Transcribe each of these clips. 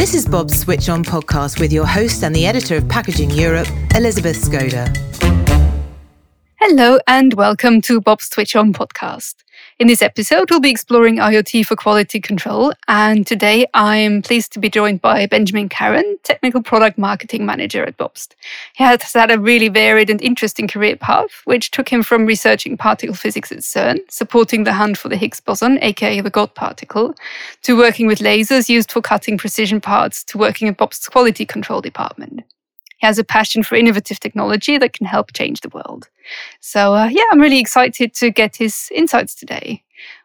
This is Bobst Switch On podcast with your host and the editor of Packaging Europe, Elizabeth Skoda. Hello, and welcome to Bobst Switch On podcast. In this episode, we'll be exploring IoT for quality control. And today I'm pleased to be joined by Benjamin Karen, Technical Product Marketing Manager at Bobst. He has had a really varied and interesting career path, which took him from researching particle physics at CERN, supporting the hunt for the Higgs boson, aka the God particle, to working with lasers used for cutting precision parts, to working at Bobst's quality control department. He has a passion for innovative technology that can help change the world. So, uh, yeah, I'm really excited to get his insights today.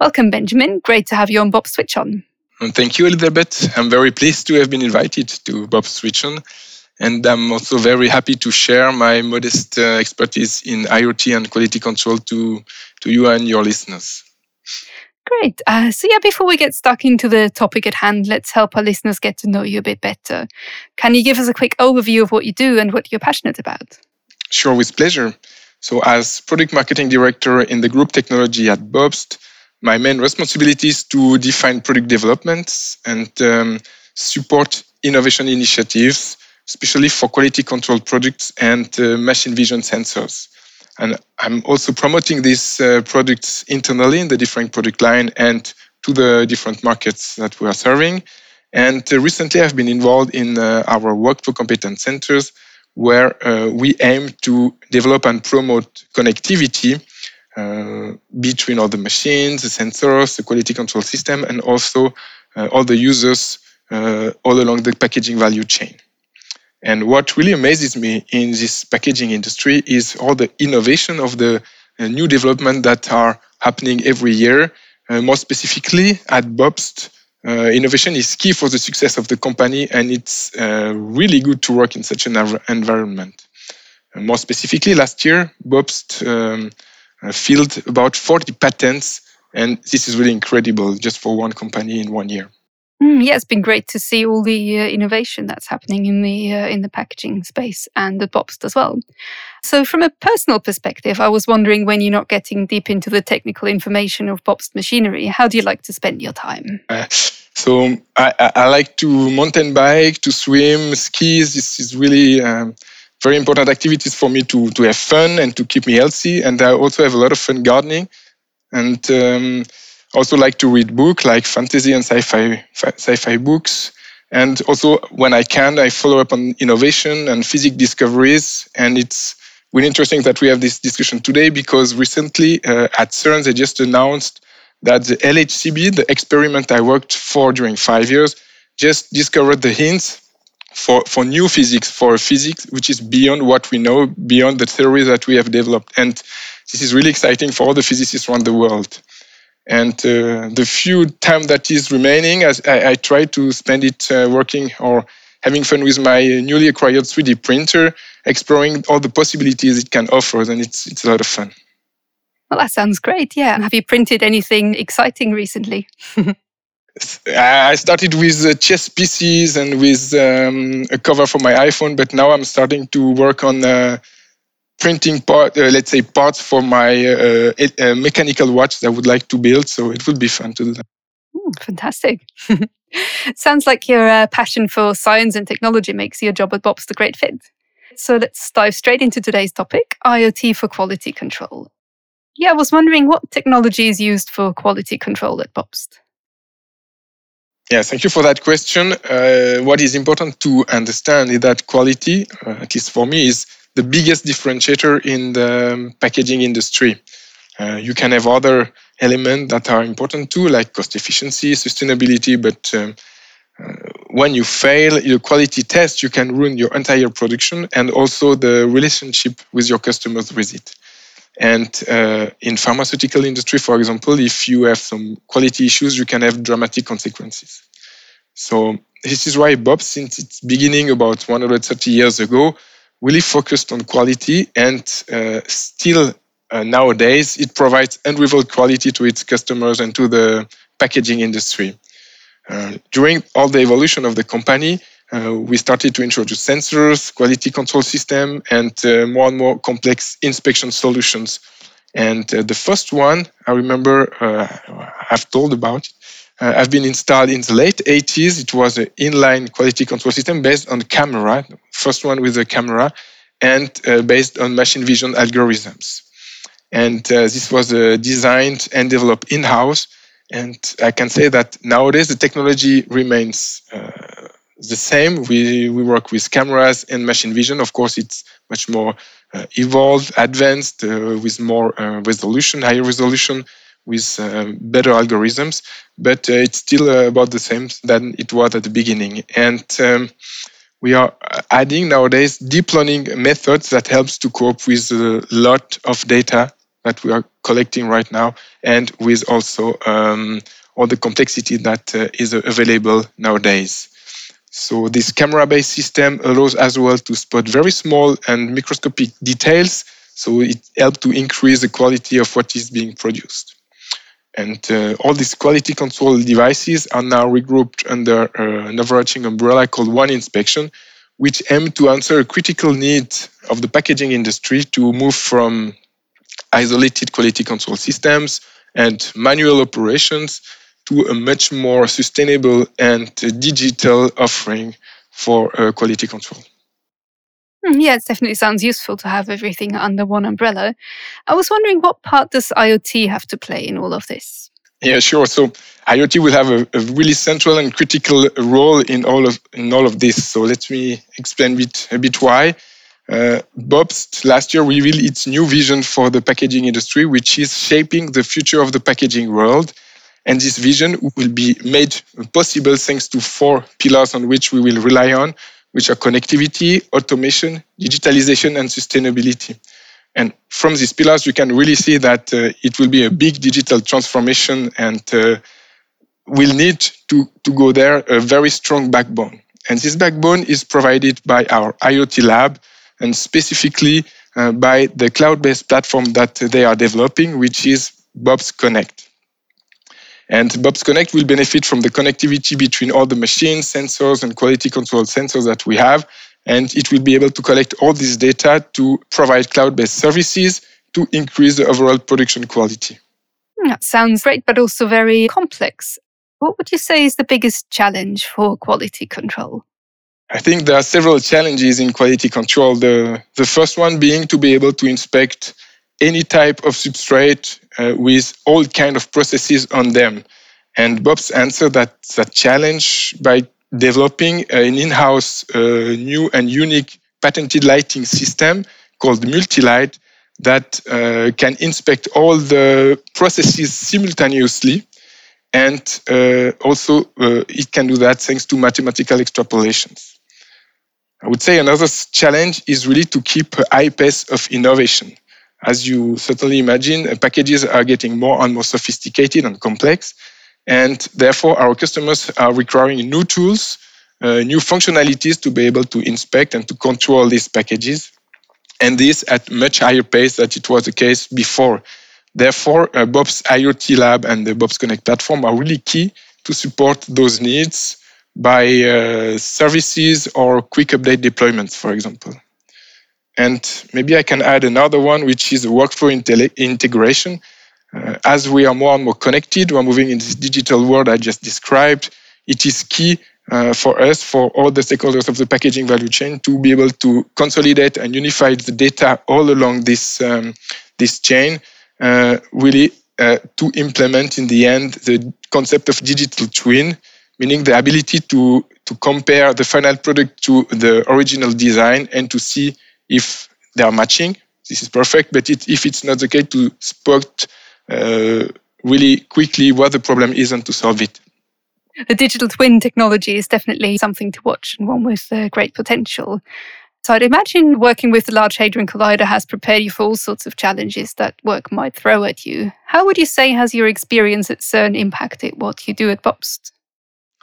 Welcome, Benjamin. Great to have you on Bobst Switch On. thank you, Elizabeth. I'm very pleased to have been invited to Bobst Switch On. And I'm also very happy to share my modest uh, expertise in IoT and quality control to, to you and your listeners. Great. Uh, so, yeah, before we get stuck into the topic at hand, let's help our listeners get to know you a bit better. Can you give us a quick overview of what you do and what you're passionate about? Sure, with pleasure. So, as product marketing director in the group technology at Bobst, my main responsibility is to define product developments and um, support innovation initiatives, especially for quality control products and uh, machine vision sensors. And I'm also promoting these uh, products internally in the different product line and to the different markets that we are serving. And uh, recently, I've been involved in uh, our workflow competence centers, where uh, we aim to develop and promote connectivity uh, between all the machines, the sensors, the quality control system, and also uh, all the users all along the packaging value chain. And what really amazes me in this packaging industry is all the innovation of the uh, new development that are happening every year. Uh, more specifically, at Bobst, uh, innovation is key for the success of the company, and it's uh, really good to work in such an environment. more specifically, last year, Bobst um, uh, filed about 40 patents, and this is really incredible just for one company in one year. Mm, yeah, it's been great to see all the uh, innovation that's happening in the uh, in the packaging space and at Bobst as well. So, from a personal perspective, I was wondering when you're not getting deep into the technical information of Bobst machinery, how do you like to spend your time? Uh, so, I, I, like to mountain bike, to swim, skis. This is really um, very important activities for me to to have fun and to keep me healthy. And I also have a lot of fun gardening and. Um, also like to read books like fantasy and sci-fi sci-fi books. And also when i can i follow up on innovation and physics discoveries. And it's really interesting that we have this discussion today because recently uh, at cern they just announced that the lhcb the experiment i worked for during five years just discovered the hints for, for new physics for physics which is beyond what we know beyond the theories that we have developed. And this is really exciting for all the physicists around the world and uh, the few time that is remaining, I, I try to spend it uh, working or having fun with my newly acquired 3D printer, exploring all the possibilities it can offer, and it's it's a lot of fun. Well, that sounds great. Yeah. Have you printed anything exciting recently? I started with uh, chess pieces and with um, a cover for my iPhone, but now I'm starting to work on uh, printing part, uh, let's say parts for my uh, uh, mechanical watch that I would like to build. So it would be fun to do that. Mm, fantastic. Sounds like your uh, passion for science and technology makes your job at Bobst the great fit. So let's dive straight into today's topic IoT for quality control. Yeah, I was wondering what technology is used for quality control at Bobst. Yeah, thank you for that question. Uh, what is important to understand is that quality, uh, at least for me, is the biggest differentiator in the um, packaging industry. Uh, you can have other elements that are important too, like cost efficiency, sustainability, but um, uh, when you fail your quality test, you can ruin your entire production and also the relationship with your customers with it. And uh, in pharmaceutical industry, for example, if you have some quality issues, you can have dramatic consequences. So this is why Bobst, since its beginning about 130 years ago, really focused on quality and uh, still uh, nowadays it provides unrivaled quality to its customers and to the packaging industry. Uh, during all the evolution of the company, uh, we started to introduce sensors, quality control system, and uh, more and more complex inspection solutions. And uh, the first one I remember I've told about uh, have been installed in the late 80s. It was an inline quality control system based on camera, first one with a camera, and uh, based on machine vision algorithms. And uh, this was uh, designed and developed in-house. And I can say that nowadays the technology remains uh, the same. We, we work with cameras and machine vision. Of course, it's much more uh, evolved, advanced, with more resolution, higher resolution, with um, better algorithms. But uh, it's still uh, about the same than it was at the beginning. And um, we are adding nowadays deep learning methods that helps to cope with a lot of data that we are collecting right now, and with also um, all the complexity that uh, is available nowadays. So this camera-based system allows as well to spot very small and microscopic details. So it helps to increase the quality of what is being produced. And uh, all these quality control devices are now regrouped under uh, an overarching umbrella called One Inspection, which aim to answer a critical need of the packaging industry to move from isolated quality control systems and manual operations to a much more sustainable and digital offering for uh, quality control. Hmm, yeah, it definitely sounds useful to have everything under one umbrella. I was wondering what part does IoT have to play in all of this? Yeah, sure. So IoT will have a, a, really central and critical role in all of in all of this. So let me explain a bit, a bit why. Uh, Bobst last year revealed its new vision for the packaging industry, which is shaping the future of the packaging world and this vision will be made possible thanks to four pillars on which we will rely on, which are connectivity, automation, digitalization, and sustainability. And from these pillars, you can really see that uh, it will be a big digital transformation and uh, will need to, to go there a very strong backbone. And this backbone is provided by our IoT lab and specifically uh, by the cloud based platform that they are developing, which is Bobst Connect. And Bobst Connect will benefit from the connectivity between all the machines, sensors, and quality control sensors that we have. And it will be able to collect all this data to provide cloud based services to increase the overall production quality. Hmm, that sounds great, but also very complex. What would you say is the biggest challenge for quality control? I think there are several challenges in quality control. The, the first one being to be able to inspect any type of substrate uh, with all kind of processes on them. And Bobst answered that, that challenge by developing an in-house uh, new and unique patented lighting system called Multilight that uh, can inspect all the processes simultaneously. And uh, also, uh, it can do that thanks to mathematical extrapolations. I would say another challenge is really to keep a high pace of innovation as you certainly imagine, packages are getting more and more sophisticated and complex. And therefore, our customers are requiring new tools, uh, new functionalities to be able to inspect and to control these packages. And this at much higher pace than it was the case before. Therefore, uh, Bobst IoT Lab and the Bobst Connect platform are really key to support those needs by uh, services or quick update deployments, for example. And maybe I can add another one, which is workflow integration. Uh, as we are more and more connected, we're moving in this digital world I just described. It is key uh, for us, for all the stakeholders of the packaging value chain, to be able to consolidate and unify the data all along this um, this chain, uh, really uh, to implement in the end the concept of digital twin, meaning the ability to to compare the final product to the original design and to see if they are matching, this is perfect. But it, if it's not the case, to spot uh, really quickly what the problem is and to solve it. The digital twin technology is definitely something to watch and one with uh, great potential. So I'd imagine working with the Large Hadron Collider has prepared you for all sorts of challenges that work might throw at you. How would you say has your experience at CERN impacted what you do at Bobst?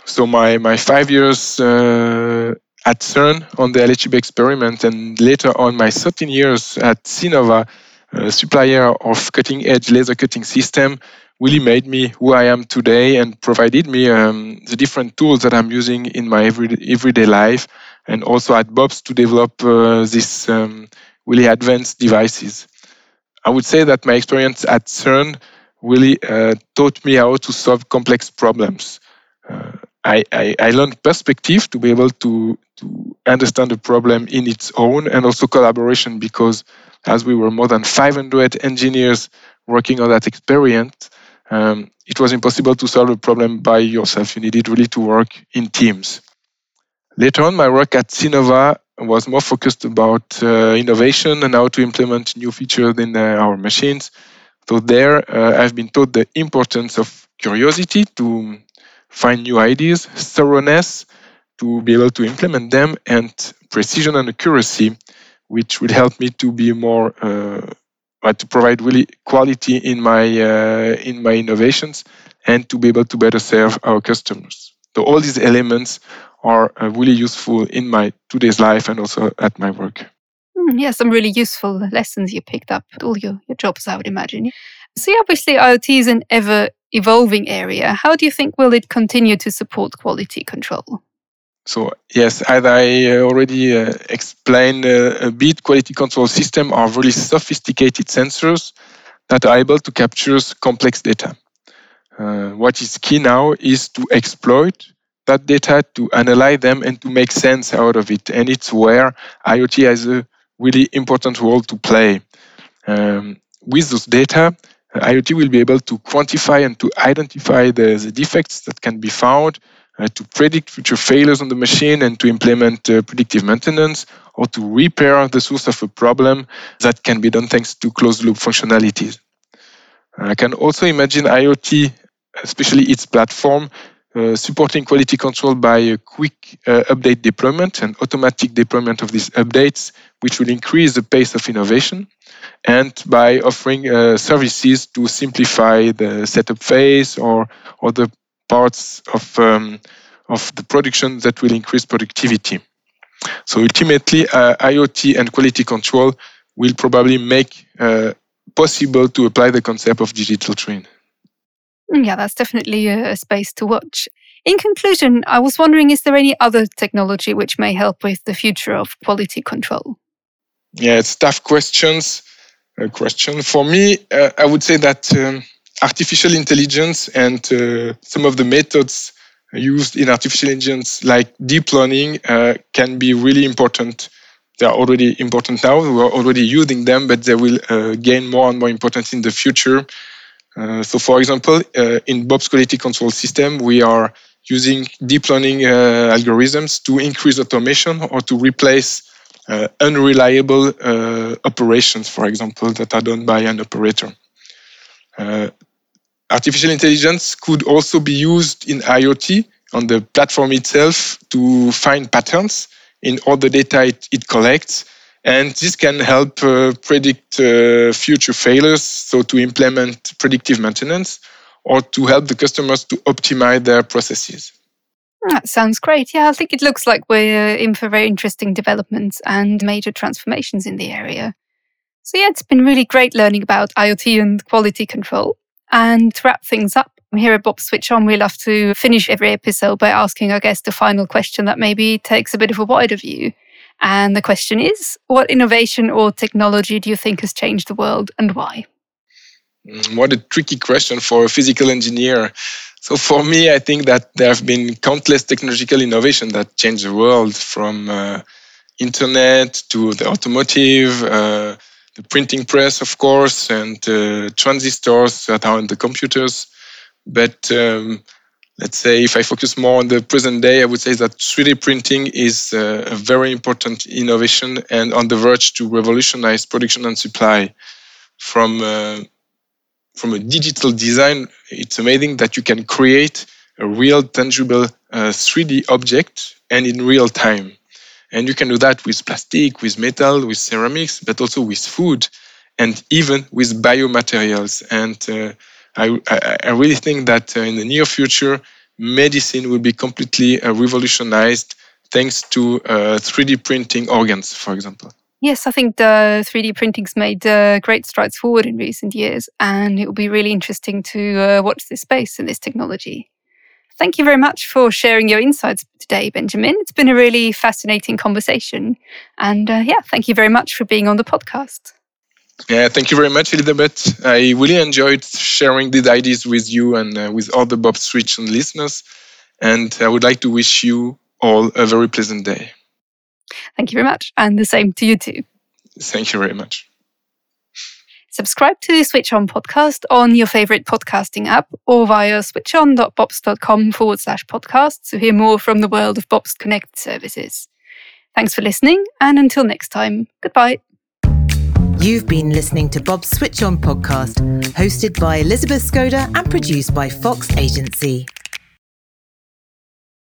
So my my five years uh, at CERN on the LHCb experiment, and later on my 13 years at Synova, a supplier of cutting edge laser cutting system, really made me who I am today and provided me um, the different tools that I'm using in my everyday, everyday life, and also at Bobst to develop uh, these um, really advanced devices. I would say that my experience at CERN really uh, taught me how to solve complex problems. Uh, I, I, I, learned perspective to be able to, to understand the problem in its own and also collaboration because as we were more than 500 engineers working on that experiment, um, it was impossible to solve a problem by yourself. You needed really to work in teams. Later on, my work at Synova was more focused about uh, innovation and how to implement new features in uh, our machines. So there, uh, I've been taught the importance of curiosity to find new ideas, thoroughness to be able to implement them, and precision and accuracy, which will help me to be more uh, to provide really quality in my uh, in my innovations and to be able to better serve our customers. So all these elements are uh, really useful in my today's life and also at my work. Mm, yeah, some really useful lessons you picked up at all your, your jobs, I would imagine. So obviously IoT is an ever evolving area. How do you think will it continue to support quality control? So yes, as I uh, already uh, explained uh, a bit, quality control system are really sophisticated sensors that are able to capture complex data. Uh, what is key now is to exploit that data, to analyze them, and to make sense out of it. And it's where IoT has a really important role to play. Um, with those data, IoT will be able to quantify and to identify the, the defects that can be found, uh, to predict future failures on the machine and to implement uh, predictive maintenance or to repair the source of a problem that can be done thanks to closed loop functionalities. I can also imagine IoT, especially its platform, uh, supporting quality control by a quick uh, update deployment and automatic deployment of these updates, which will increase the pace of innovation, and by offering uh, services to simplify the setup phase or other parts of, um, of the production that will increase productivity. So ultimately, uh, IoT and quality control will probably make uh, possible to apply the concept of digital twin. Mm, yeah, that's definitely a space to watch. In conclusion, I was wondering is there any other technology which may help with the future of quality control? Yeah, it's tough questions. Uh, question for me, uh, I would say that um, artificial intelligence and uh, some of the methods used in artificial intelligence, like deep learning, uh, can be really important. They are already important now. We are already using them, but they will uh, gain more and more importance in the future uh, so, for example, uh, in Bobst quality control system, we are using deep learning uh, algorithms to increase automation or to replace uh, unreliable uh, operations, for example, that are done by an operator. Artificial intelligence could also be used in IoT on the platform itself to find patterns in all the data it, it collects and this can help uh, predict uh, future failures, so to implement predictive maintenance or to help the customers to optimize their processes. That sounds great. Yeah, I think it looks like we're in for very interesting developments and major transformations in the area. So, yeah, it's been really great learning about IoT and quality control. And to wrap things up, here at Bobst Switch On, we love to finish every episode by asking our guest a final question that maybe takes a bit of a wider view. And the question is what innovation or technology do you think has changed the world and why? Mm, what a tricky question for a physical engineer. So, for me, I think that there have been countless technological innovations that changed the world from uh, internet to the automotive, uh, the printing press, of course, and uh, transistors that are in the computers. But um, let's say if I focus more on the present day, I would say that 3D printing is uh, a very important innovation and on the verge to revolutionize production and supply. From uh, from a digital design, it's amazing that you can create a real tangible uh, 3D object and in real time. And you can do that with plastic, with metal, with ceramics, but also with food and even with biomaterials. And uh, I, I, really think that uh, in the near future, medicine will be completely uh, revolutionized thanks to 3D uh, printing organs, for example. Yes, I think the 3D printing's made uh, great strides forward in recent years, and it will be really interesting to uh, watch this space and this technology. Thank you very much for sharing your insights today, Benjamin. It's been a really fascinating conversation. And uh, yeah, thank you very much for being on the podcast. Yeah, thank you very much, Elizabeth. I really enjoyed sharing these ideas with you and uh, with all the Bobst Switch and listeners. And I would like to wish you all a very pleasant day. Thank you very much. And the same to you too. Thank you very much. Subscribe to the Switch On podcast on your favorite podcasting app or via switchon.bobst.com forward slash podcast to hear more from the world of Bobst Connect services. Thanks for listening, and until next time, goodbye. You've been listening to Bobst Switch On podcast, hosted by Elizabeth Skoda and produced by Fox Agency.